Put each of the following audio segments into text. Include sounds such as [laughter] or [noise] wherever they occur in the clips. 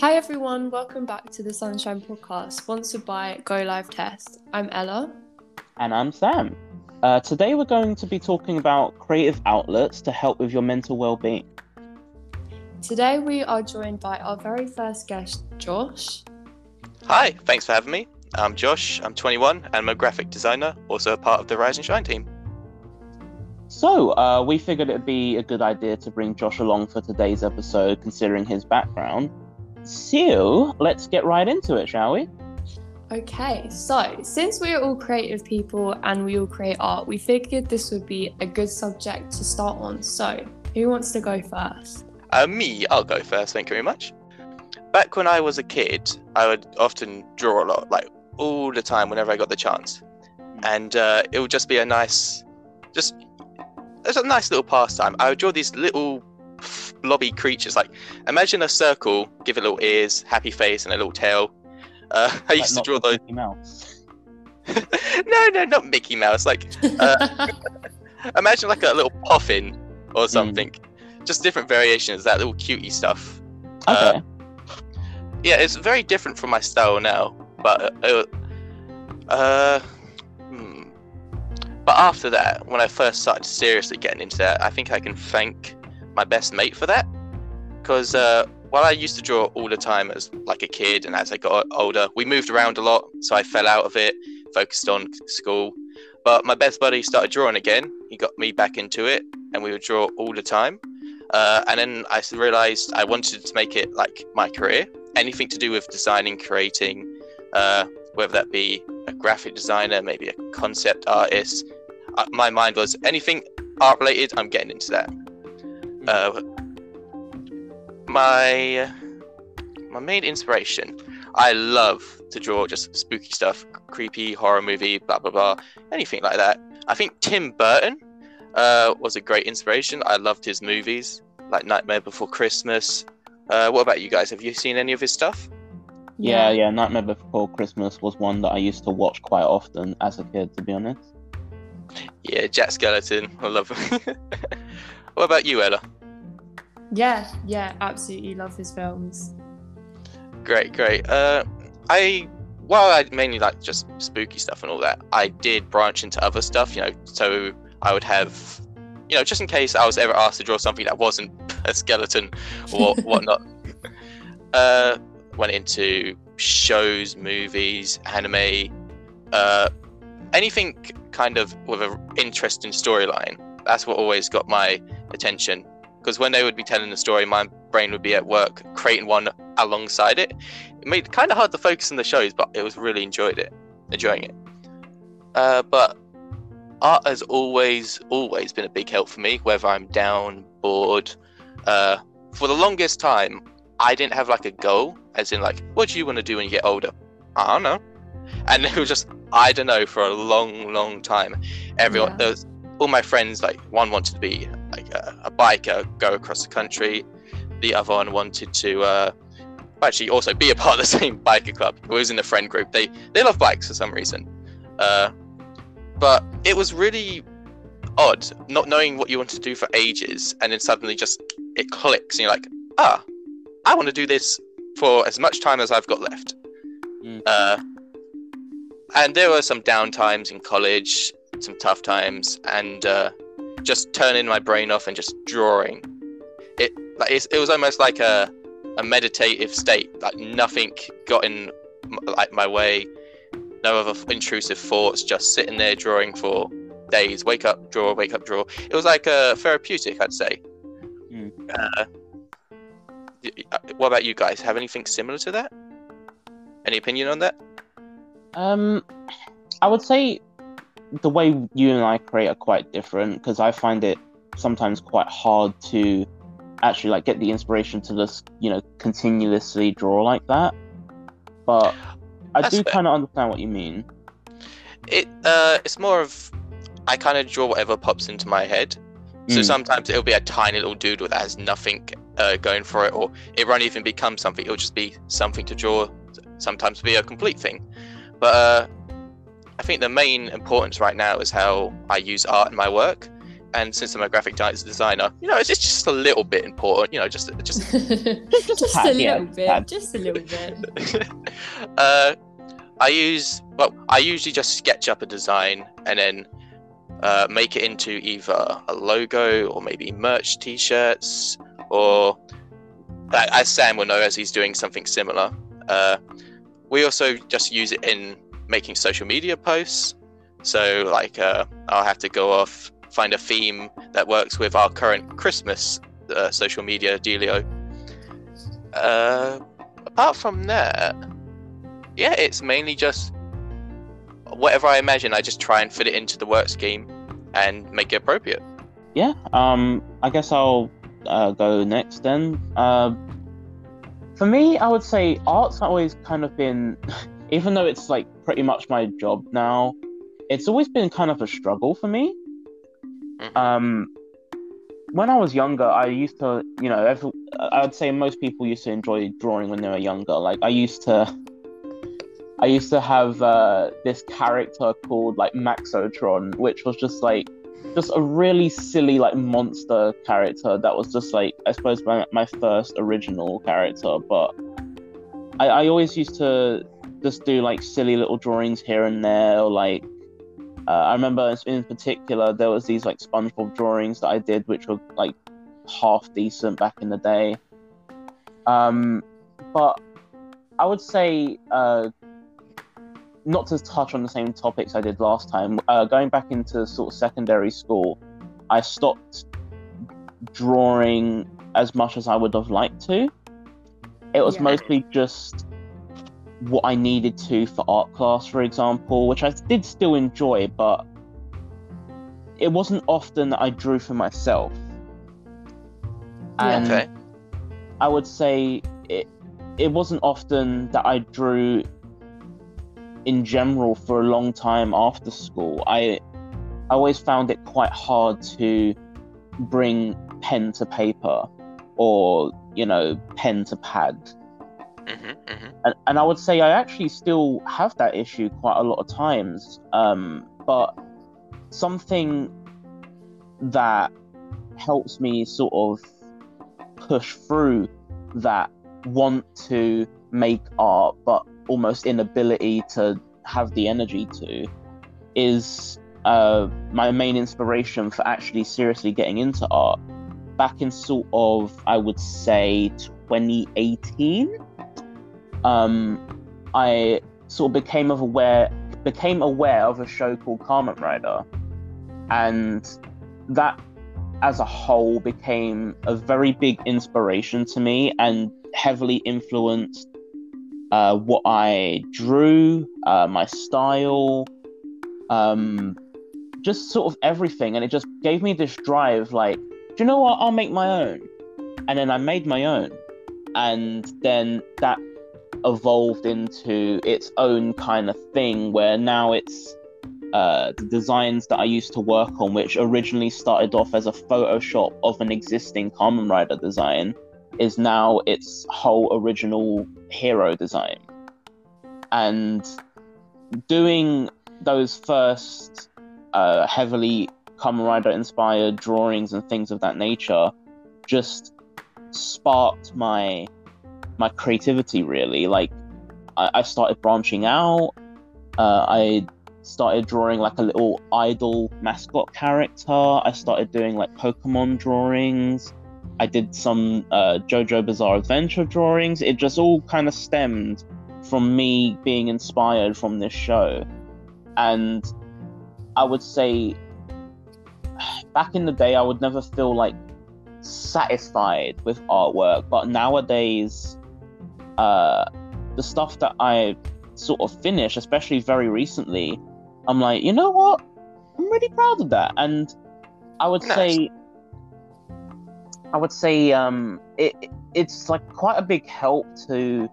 Hi everyone, welcome back to the Sunshine Podcast, sponsored by GoLiveTest. I'm Ella. And I'm Sam. Uh, today we're going to be talking about creative outlets to help with your mental well-being. Today we are joined by our very first guest, Josh. Hi, thanks for having me. I'm Josh, I'm 21, and I'm a graphic designer, also a part of the Rise and Shine team. So, uh, we figured it'd be a good idea to bring Josh along for today's episode, considering his background. So, let's get right into it, shall we? Okay, so since we are all creative people and we all create art, we figured this would be a good subject to start on. So, who wants to go first? Uh, me, I'll go first, thank you very much. Back when I was a kid, I would often draw a lot, like all the time whenever I got the chance. And uh, it would just be a nice, just, it's a nice little pastime. I would draw these little blobby creatures. Like, imagine a circle, give it little ears, happy face, and a little tail. Uh, [laughs] I Like, used to draw those. Mickey Mouse. [laughs] no, no, not Mickey Mouse. Like, uh, [laughs] imagine like a little puffin or something. Just different variations, that little cutie stuff. Uh, Okay. yeah, it's very different from my style now, but uh, uh, hmm. but after that, when I first started seriously getting into that, I think I can thank my best mate for that, because uh, while I used to draw all the time as like a kid, and as I got older, we moved around a lot, so I fell out of it, focused on school. But my best buddy started drawing again. He got me back into it, and we would draw all the time. Uh, and then I realized I wanted to make it like my career anything to do with designing, creating, uh, whether that be a graphic designer, maybe a concept artist. Uh, my mind was anything art related, I'm getting into that. Uh, my my main inspiration, I love to draw just spooky stuff, creepy horror movie, blah blah blah, anything like that. I think Tim Burton uh, was a great inspiration. I loved his movies, like Nightmare Before Christmas, uh, what about you guys? Have you seen any of his stuff? Yeah, yeah. Nightmare Before Christmas was one that I used to watch quite often as a kid, to be honest. Yeah, Jack Skellington. I love him. [laughs] what about you, Ella? Yeah, yeah, absolutely love his films. Great, great. Uh, I while I mainly like just spooky stuff and all that, I did branch into other stuff. You know, so I would have, you know, just in case I was ever asked to draw something that wasn't [laughs] a skeleton or [laughs] whatnot. uh, went into shows, movies, anime, uh, anything kind of with an interesting storyline. That's what always got my attention. Because when they would be telling the story, my brain would be at work creating one alongside it. It made it kind of hard to focus on the shows, but it was really enjoyed it, enjoying it. Uh, but art has always, always been a big help for me. Whether I'm down, bored, uh, for the longest time, I didn't have like a goal, as in like, what do you want to do when you get older? I don't know. And [laughs] it was just, I don't know, for a long, long time. Everyone, Yeah. there was all my friends, like one wanted to be like a, a biker, go across the country. The other one wanted to uh, actually also be a part of the [laughs] same biker club. It was in the friend group. They they love bikes for some reason. Uh, but it was really odd not knowing what you want to do for ages, and then suddenly just it clicks, and you're like, ah, I want to do this for as much time as I've got left. Mm. Uh, and there were some down times in college, some tough times, and uh, just turning my brain off and just drawing. It like it's, it was almost like a a meditative state. Like nothing got in like my way. No other intrusive thoughts. Just sitting there drawing for days. Wake up, draw. Wake up, draw. It was like a therapeutic, I'd say. Mm. Uh, y- y- what about you guys? Have anything similar to that? Any opinion on that? Um, I would say the way you and I create are quite different because I find it sometimes quite hard to actually like get the inspiration to just you know continuously draw like that. But I That's do kind of understand what you mean. It uh, it's more of I kind of draw whatever pops into my head. So Mm. sometimes it'll be a tiny little doodle that has nothing uh, going for it, or it won't even become something. It'll just be something to draw. Sometimes be a complete thing. But uh, I think the main importance right now is how I use art in my work, and since I'm a graphic designer, you know, it's just a little bit important. You know, just just just, [laughs] just a little bit, tad. just a little bit. [laughs] uh, I use well, I usually just sketch up a design and then uh, make it into either a logo or maybe merch T-shirts or as Sam will know as he's doing something similar. Uh, we also just use it in making social media posts. So like uh, I'll have to go off find a theme that works with our current Christmas uh, social media dealio. Uh, apart from that, yeah, it's mainly just whatever I imagine. I just try and fit it into the work scheme and make it appropriate. Yeah. Um. I guess I'll uh, go next then. Uh, for me, I would say art's always kind of been, [laughs] even though it's like pretty much my job now, it's always been kind of a struggle for me. Mhm. Um, when I was younger, I used to, you know, every, I would say most people used to enjoy drawing when they were younger. Like I used to, I used to have uh, this character called like Maxotron, which was just like, just a really silly like monster character that was just like, I suppose my, my first original character. But I, I always used to just do like silly little drawings here and there, or like uh, I remember in particular there was these like SpongeBob drawings that I did, which were like half decent back in the day. Um, but I would say uh, not to touch on the same topics I did last time. Uh, going back into sort of secondary school, I stopped drawing as much as I would have liked to. It was Yeah. mostly just what I needed to for art class, for example, which I did still enjoy, but it wasn't often that I drew for myself. And Okay. I would say it it wasn't often that I drew in general for a long time after school. I I always found it quite hard to bring pen to paper or, you know, pen to pad. Hmm hmm And, and I would say I actually still have that issue quite a lot of times. Um, but something that helps me sort of push through that want to make art, but almost inability to have the energy to, is uh, my main inspiration for actually seriously getting into art. Back in sort of, I would say, 2018 um, I sort of became aware became aware of a show called Kamen Rider, and that as a whole became a very big inspiration to me and heavily influenced uh, what I drew, uh, my style, um, just sort of everything, and it just gave me this drive. Like, do you know what? I'll make my own, and then I made my own, and then that evolved into its own kind of thing where now it's uh, the designs that I used to work on, which originally started off as a Photoshop of an existing Kamen Rider design, is now its whole original hero design. And doing those first uh, heavily Kamen Rider inspired drawings and things of that nature just sparked my my creativity really. Like i, I started branching out. Uh, i started drawing like a little idol mascot character. I started doing like pokemon drawings. I did some uh, jojo bizarre adventure drawings. It just all kind of stemmed from me being inspired from this show. And i would say back in the day i would never feel like satisfied with artwork. But nowadays uh, the stuff that I sort of finished, especially very recently, I'm like, you know what? I'm really proud of that. And I would Nice. say, I would say, um, it it's like quite a big help to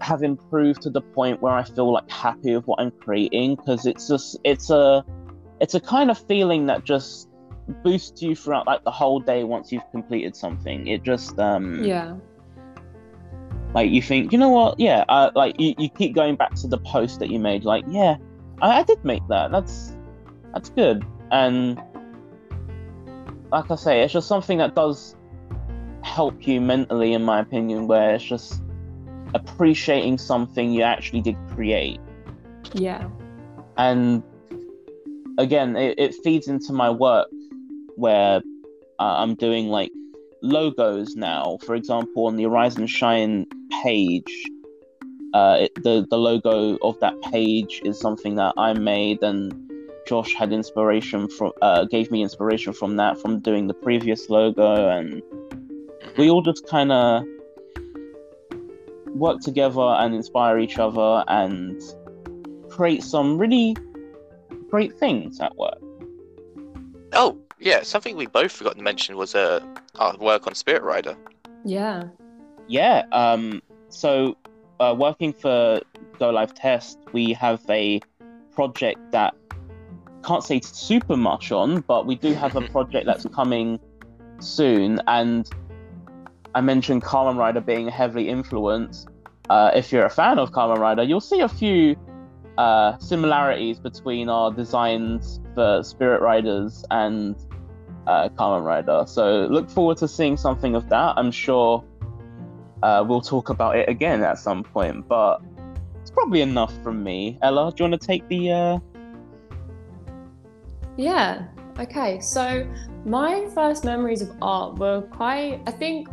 have improved to the point where I feel like happy with what I'm creating because it's just it's a it's a kind of feeling that just boosts you throughout like the whole day once you've completed something. It just um Yeah. Like you think you know what yeah uh, like you, you keep going back to the post that you made like yeah I, I did make that that's that's good and like I say, it's just something that does help you mentally, in my opinion, where it's just appreciating something you actually did create. Yeah. And again, it, it feeds into my work where uh, I'm doing like logos now. For example, on the and Shine page, uh, it, the the logo of that page is something that I made, and Josh had inspiration from, uh, gave me inspiration from that from doing the previous logo, and we all just kind of work together and inspire each other and create some really great things at work. Oh, yeah, something we both forgot to mention was uh, our work on Spirit Rider. Yeah. Yeah. Um. So, uh, working for GoLiveTest, we have a project that can't say super much on, but we do have a [laughs] project that's coming soon. And I mentioned Kamen Rider being heavily influenced. Uh, if you're a fan of Kamen Rider, you'll see a few uh, similarities between our designs for Spirit Riders and uh, Kamen Rider. So look forward to seeing something of that. I'm sure uh, we'll talk about it again at some point, but it's probably enough from me. Ella, do you want to take the? Uh... Yeah. Okay. So my first memories of art were quite, I think,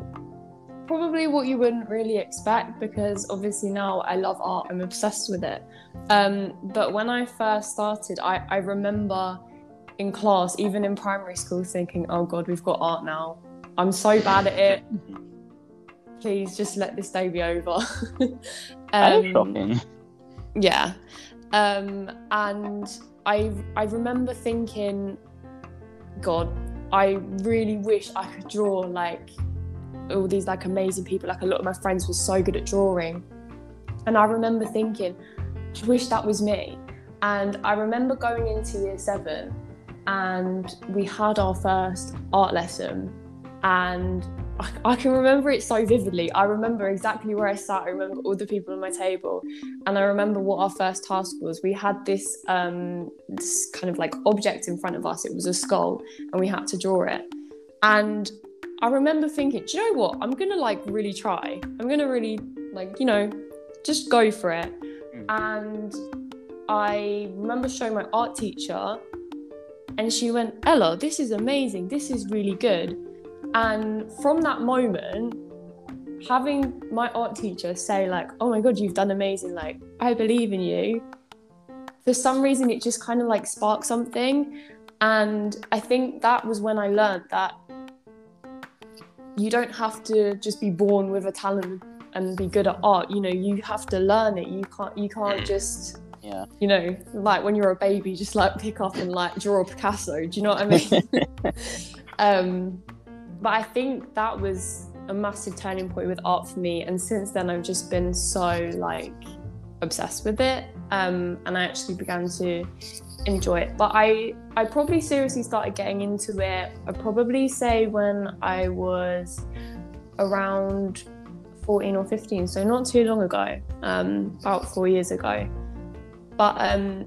probably what you wouldn't really expect because obviously now I love art. I'm obsessed with it. Um, but when I first started, I, I remember in class, even in primary school, thinking, oh God, we've got art now. I'm so bad at it. [laughs] Please just let this day be over. [laughs] um, shocking. Yeah. Um, and I I remember thinking, God, I really wish I could draw like all these like amazing people. Like a lot of my friends were so good at drawing. And I remember thinking, I wish that was me. And I remember going into year seven and we had our first art lesson and I, can remember it so vividly. I remember exactly where I sat. I remember all the people on my table, and I remember what our first task was. We had this um, this kind of like object in front of us. It was a skull, and we had to draw it. And I remember thinking, do you know what? I'm gonna like really try. I'm gonna really like you know just go for it. Mm. And I remember showing my art teacher, and she went, Ella, this is amazing. This is really good and from that moment, having my art teacher say, like, oh my God, you've done amazing, like, I believe in you, for some reason, it just kind of like sparked something. And I think that was when I learned that you don't have to just be born with a talent and be good at art. You know, you have to learn it. You can't, you can't just yeah you know like when you're a baby just like pick up and like draw a picasso do you know what i mean [laughs] um but I think that was a massive turning point with art for me. And since then, I've just been so like obsessed with it. Um, and I actually began to enjoy it. But I, I probably seriously started getting into it. I probably say when I was around 14 or 15, so not too long ago, um, about four years ago. But um,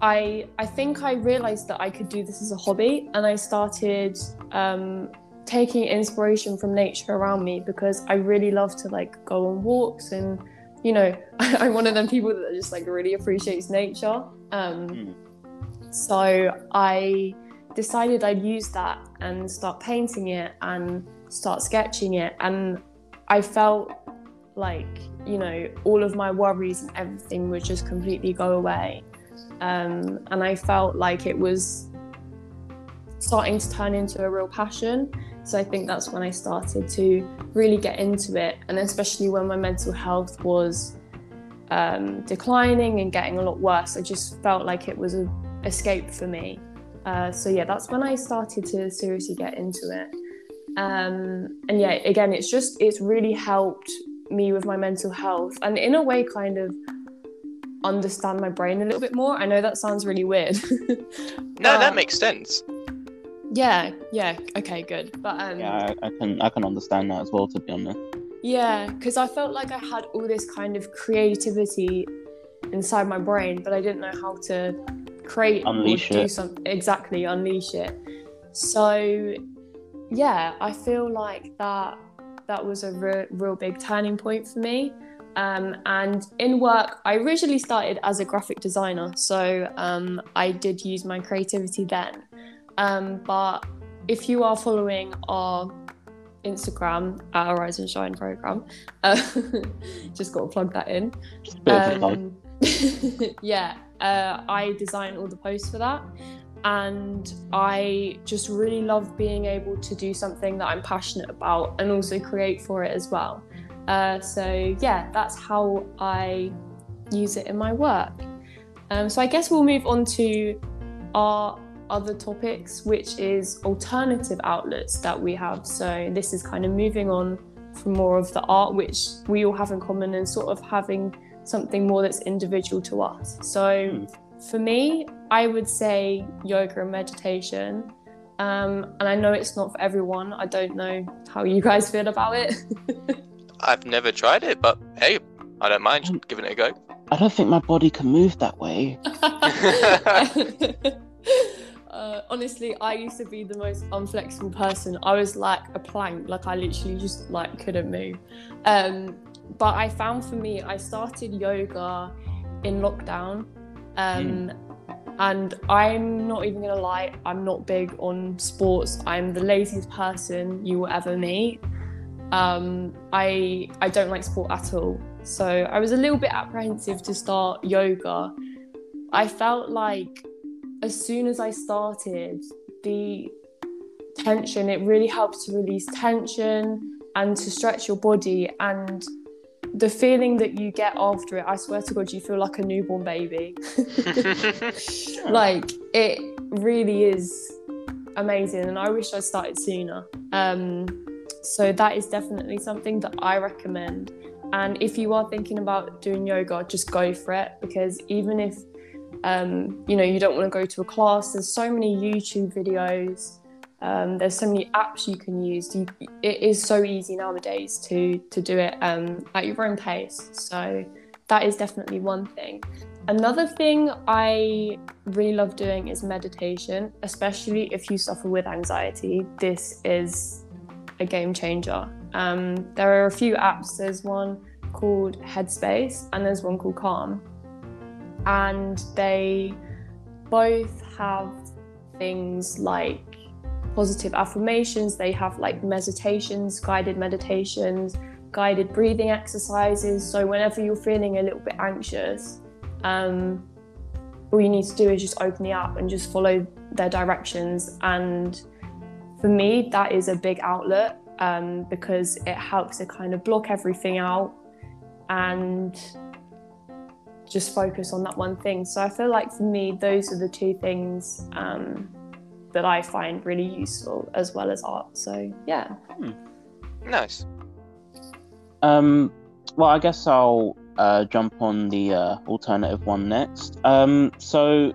I, I think I realized that I could do this as a hobby, and I started um, taking inspiration from nature around me because I really love to like go on walks and you know [laughs] I'm one of them people that just like really appreciates nature. Um, mm. So I decided I'd use that and start painting it and start sketching it and I felt like you know all of my worries and everything would just completely go away um, and I felt like it was starting to turn into a real passion so I think that's when I started to really get into it, and especially when my mental health was um, declining and getting a lot worse, I just felt like it was an escape for me. Uh, so yeah, that's when I started to seriously get into it. Um, and yeah, again, it's just it's really helped me with my mental health, and in a way, kind of understand my brain a little bit more. I know that sounds really weird. [laughs] no, that makes sense. Yeah, yeah. Okay, good. But um, yeah, I, I can I can understand that as well. To be honest. Yeah, because I felt like I had all this kind of creativity inside my brain, but I didn't know how to create Unleash or do it. something exactly unleash it so yeah i feel like that that was a re- real big turning point for me um, and in work i originally started as a graphic designer so um, i did use my creativity then um, but if you are following our instagram at horizon shine program uh, [laughs] just got to plug that in Just a bit of a um, [laughs] yeah, uh, I design all the posts for that. And I just really love being able to do something that I'm passionate about and also create for it as well. Uh, so, yeah, that's how I use it in my work. Um, so, I guess we'll move on to our other topics, which is alternative outlets that we have. So, this is kind of moving on from more of the art, which we all have in common, and sort of having something more that's individual to us. So for me, I would say yoga and meditation. Um, and I know it's not for everyone. I don't know how you guys feel about it. [laughs] I've never tried it, but hey, I don't mind giving it a go. I don't think my body can move that way. [laughs] [laughs] uh, honestly, I used to be the most unflexible person. I was like a plank, like I literally just like couldn't move. Um, but I found for me, I started yoga in lockdown. Um, And I'm not even gonna lie, I'm not big on sports. I'm the laziest person you will ever meet. Um, I I don't like sport at all. So I was a little bit apprehensive to start yoga. I felt like as soon as I started, the tension, it really helps to release tension and to stretch your body. And the feeling that you get after it, I swear to God, you feel like a newborn baby. [laughs] [laughs] like it really is amazing. And I wish I started sooner. Um, so that is definitely something that I recommend. And if you are thinking about doing yoga, just go for it because even if um, you know you don't want to go to a class, there's so many YouTube videos. Um, there's so many apps you can use. You, it is so easy nowadays to to do it um, at your own pace. So that is definitely one thing. Another thing I really love doing is meditation, especially if you suffer with anxiety. This is a game changer. Um, there are a few apps. There's one called Headspace and there's one called Calm. And they both have things like positive affirmations, they have like meditations, guided meditations, guided breathing exercises. So, whenever you're feeling a little bit anxious, um, all you need to do is just open the app and just follow their directions. And for me, that is a big outlet um, because it helps to kind of block everything out and just focus on that one thing. So I feel like for me, those are the two things um, that I find really useful as well as art. So yeah. nice. Um, well, I guess I'll uh, jump on the uh, alternative one next. Um, so,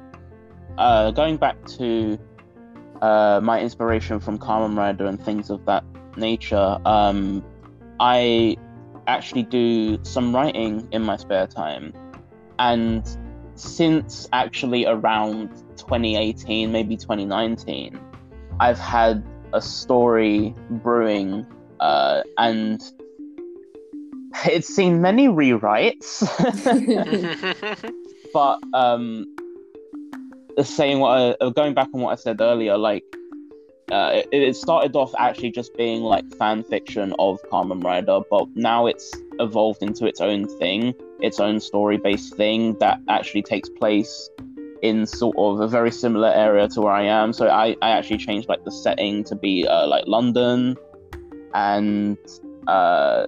uh, going back to uh, my inspiration from Kamen Rider and things of that nature, um, I actually do some writing in my spare time. And since actually around 2018, maybe 2019, I've had a story brewing uh, and it's seen many rewrites, [laughs] but um, saying what I, uh, going back on what I said earlier, like uh, it, it started off actually just being like fan fiction of Kamen Rider, but now it's evolved into its own thing, its own story based thing that actually takes place in sort of a very similar area to where I am. So I, I actually changed like the setting to be uh, like London, and uh,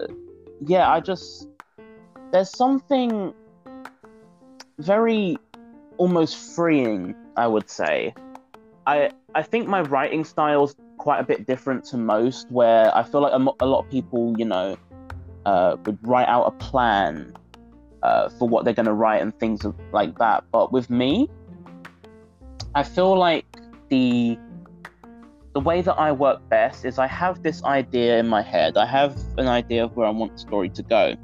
yeah, I just there's something very almost freeing, I would say. I I think my writing style's quite a bit different to most, where I feel like a, a lot of people, you know, uh, would write out a plan uh, for what they're going to write and things like that. But with me, I feel like the the way that I work best is I have this idea in my head. I have an idea of where I want the story to go,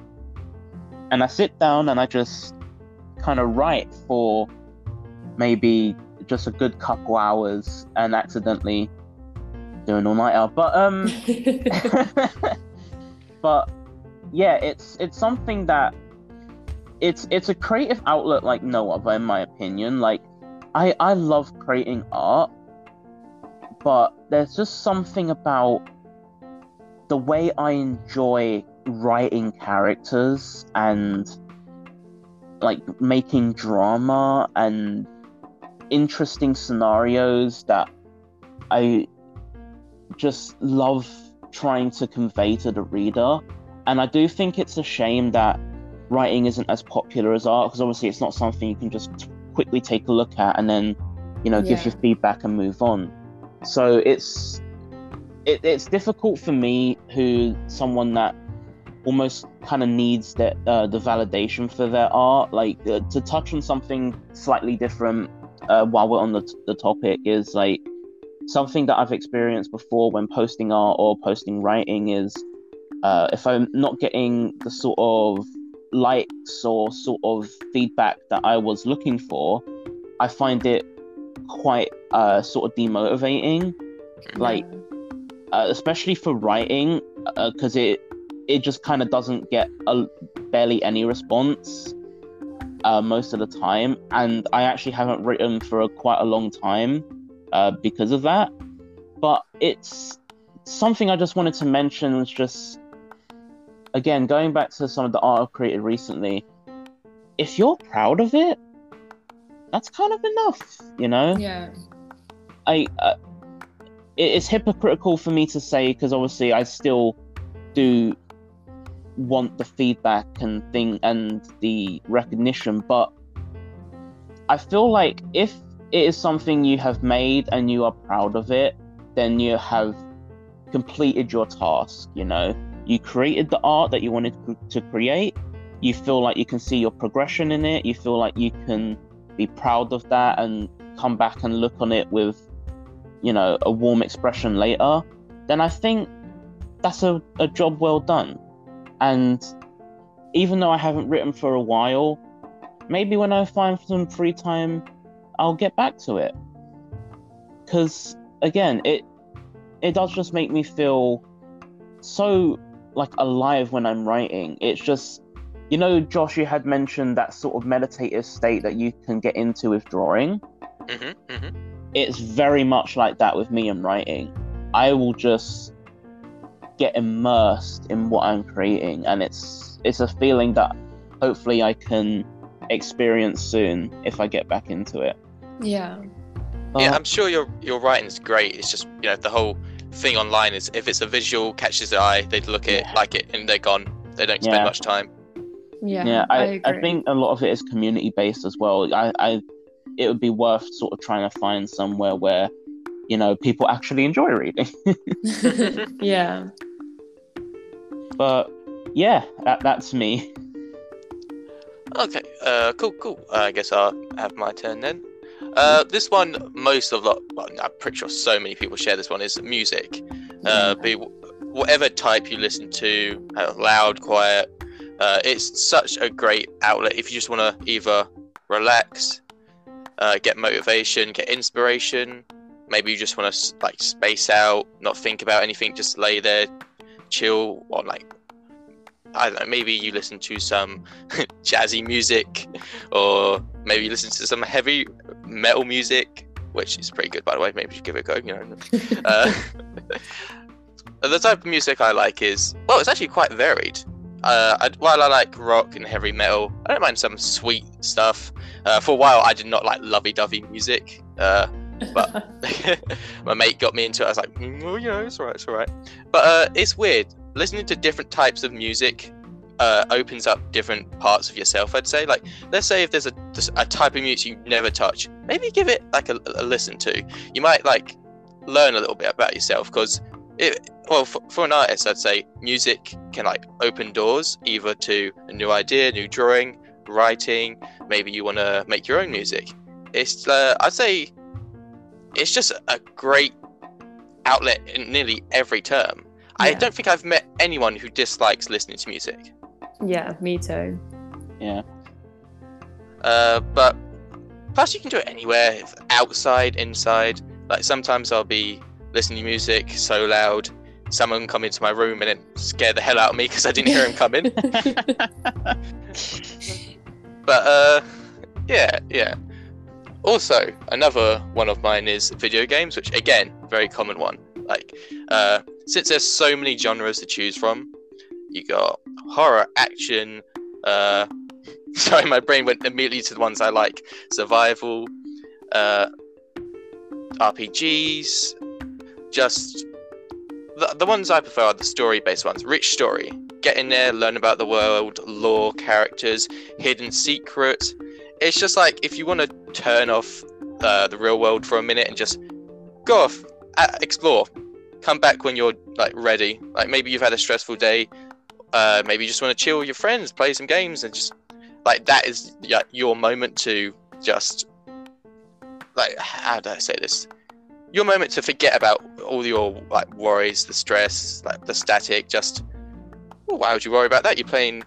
and I sit down and I just kind of write for maybe just a good couple hours and accidentally do an all nighter. But um, [laughs] [laughs] but yeah, it's it's something that it's it's a creative outlet like no other, in my opinion. Like I I love creating art, but there's just something about the way I enjoy writing characters and like making drama and interesting scenarios that I just love trying to convey to the reader. And I do think it's a shame that writing isn't as popular as art because obviously it's not something you can just quickly take a look at and then, you know, give Yeah. your feedback and move on. So it's it, it's difficult for me, who someone that almost kind of needs that uh, the validation for their art, like uh, to touch on something slightly different. Uh, while we're on the, the topic, is like something that I've experienced before when posting art or posting writing is uh, if I'm not getting the sort of likes or sort of feedback that I was looking for, I find it quite uh, sort of demotivating. Like uh, especially for writing because it it just kind of doesn't get a, barely any response uh, most of the time. And i actually haven't written for a, quite a long time uh, because of that. But it's something i just wanted to mention was just again going back to some of the art i've created recently if you're proud of it that's kind of enough you know yeah. I uh, it- it's hypocritical for me to say because obviously I still do want the feedback and thing and the recognition, but I feel like if it is something you have made and you are proud of it, then you have completed your task. You know, you created the art that you wanted to create. You feel like you can see your progression in it. You feel like you can be proud of that and come back and look on it with you know a warm expression later then i think that's a, a job well done and even though i haven't written for a while maybe when i find some free time i'll get back to it because again it it does just make me feel so like alive when i'm writing it's just you know josh you had mentioned that sort of meditative state that you can get into with drawing hmm hmm it's very much like that with me and writing. I will just get immersed in what I'm creating, and it's it's a feeling that hopefully I can experience soon if I get back into it. Yeah. Yeah, Uh, I'm sure your your writing's great. It's just you know the whole thing online is if it's a visual catches the eye, they look at it, Yeah. like it, and they're gone. They don't spend Yeah. much time. Yeah. yeah, I, I, agree. think a lot of it is community based as well. I, I it would be worth sort of trying to find somewhere where you know people actually enjoy reading. [laughs] [laughs] yeah. but yeah, that, that's me. Okay, uh, cool, cool. Uh, I guess I'll have my turn then. Uh, this one, most of lot, well, I'm pretty sure so many people share this one is music. Uh, be whatever type you listen to, uh, loud, quiet. Uh, it's such a great outlet if you just want to either relax, uh, get motivation, get inspiration. Maybe you just want to like space out, not think about anything, just lay there, chill, or like I don't know. Maybe you listen to some [laughs] jazzy music, or maybe you listen to some heavy metal music, which is pretty good by the way. Maybe you should give it a go. You know. [laughs] Uh, [laughs] the type of music I like is well, it's actually quite varied. Uh, I, while I like rock and heavy metal, I don't mind some sweet stuff. Uh, for a while, I did not like lovey-dovey music, uh, but [laughs] my mate got me into it. I was like, mm, oh yeah, it's alright, it's alright. But uh, it's weird listening to different types of music. Uh, opens up different parts of yourself. I'd say, like, let's say if there's a a type of music you never touch, maybe give it like a, a listen to. You might like learn a little bit about yourself because it well for, for an artist i'd say music can like open doors either to a new idea new drawing writing. Maybe you want to make your own music. It's uh, i'd say it's just a great outlet in nearly every term. I don't think i've met anyone who dislikes listening to music Yeah, me too. Yeah. uh, but plus, you can do it anywhere outside, inside. Like sometimes I'll be listening to music so loud, someone come into my room and then scare the hell out of me because I didn't hear him coming. [laughs] but uh, yeah, yeah. Also, another one of mine is video games, which again, very common one. Like, uh, since there's so many genres to choose from, you got horror, action. Uh, [laughs] sorry, my brain went immediately to the ones I like: survival, uh, RPGs. Just the, the ones I prefer are the story-based ones. Rich story, get in there, learn about the world, lore, characters, hidden secrets. It's just like if you want to turn off uh, the real world for a minute and just go off, uh, explore, come back when you're like ready. Like maybe you've had a stressful day, uh, maybe you just want to chill with your friends, play some games, and just like that is yeah, your moment to just like how do I say this? Your moment to forget about all your like worries, the stress, like the static. Just why would you worry about that? You're playing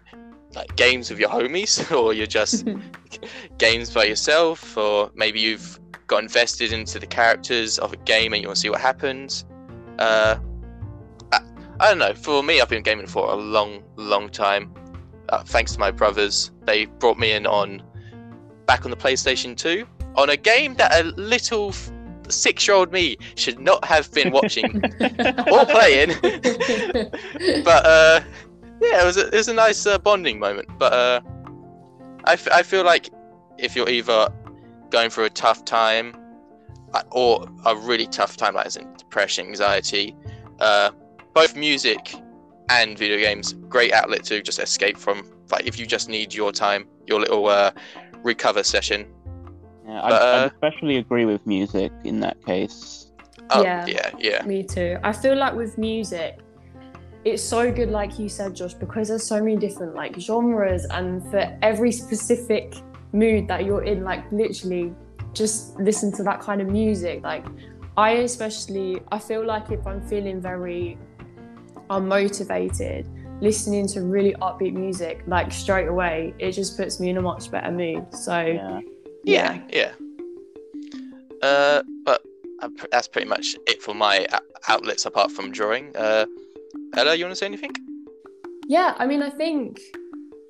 like games with your homies, [laughs] or you're just [laughs] games by yourself, or maybe you've got invested into the characters of a game and you want to see what happens. Uh, I, don't know. For me, I've been gaming for a long, long time. Uh, thanks to my brothers, they brought me in on back on the PlayStation 2 on a game that a little six-year-old me should not have been watching [laughs] or playing. [laughs] but uh, yeah, it was a, it was a nice uh, bonding moment. But uh, I, f- I feel like if you're either going through a tough time uh, or a really tough time, like as in depression, anxiety, uh, both music and video games, great outlet to just escape from. Like if you just need your time, your little uh, recover session. Yeah, I, But, I uh, especially agree with music in that case. Oh, Yeah. yeah, yeah. Me too. I feel like with music, it's so good, like you said, Josh, because there's so many different like genres, and for every specific mood that you're in, like literally, just listen to that kind of music. Like, I especially, I feel like if I'm feeling very unmotivated, listening to really upbeat music, like straight away, it just puts me in a much better mood. So, Yeah. Yeah, yeah. Uh, but uh, that's pretty much it for my outlets apart from drawing. Uh, Ella, you want to say anything? Yeah, I mean, I think,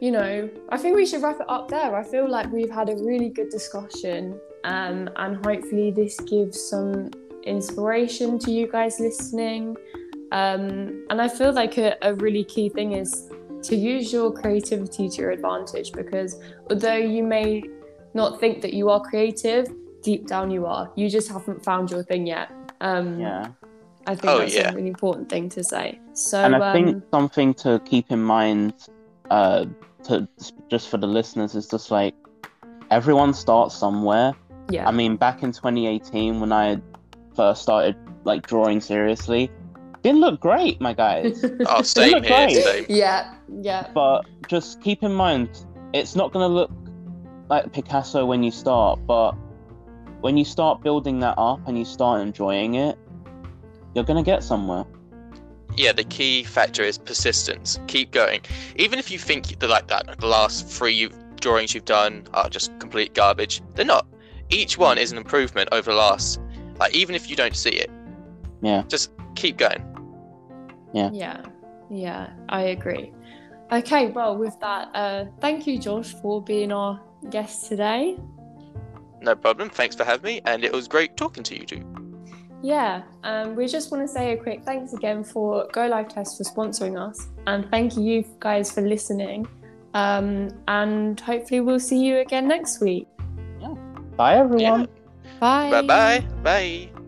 you know, I think we should wrap it up there. I feel like we've had a really good discussion, um, and hopefully, this gives some inspiration to you guys listening. Um, and I feel like a, a really key thing is to use your creativity to your advantage because although you may not think that you are creative, deep down you are. You just haven't found your thing yet. Um, Yeah. I think Oh, that's yeah. a really important thing to say. So, and I think um, something to keep in mind, uh, to just for the listeners, is just like everyone starts somewhere. yeah. I mean, back in 2018, when I first started like drawing seriously, didn't look great, my guys. [laughs] Oh, same look here, great. same. Yeah, yeah, but just keep in mind, it's not gonna look like Picasso when you start, but when you start building that up and you start enjoying it, you're gonna get somewhere. Yeah, the key factor is persistence. Keep going, even if you think that like that the last three drawings you've done are just complete garbage. They're not. Each one is an improvement over the last. Like even if you don't see it, Yeah. just keep going. Yeah, yeah. Yeah. I agree. Okay, well, with that, uh, thank you, Josh, for being our guest today. No problem. Thanks for having me, and it was great talking to you too. Yeah, um, we just want to say a quick thanks again for GoLiveTest for sponsoring us, and thank you guys for listening. Um, and hopefully, we'll see you again next week. Yeah. Bye, everyone. Bye. Bye bye. Bye.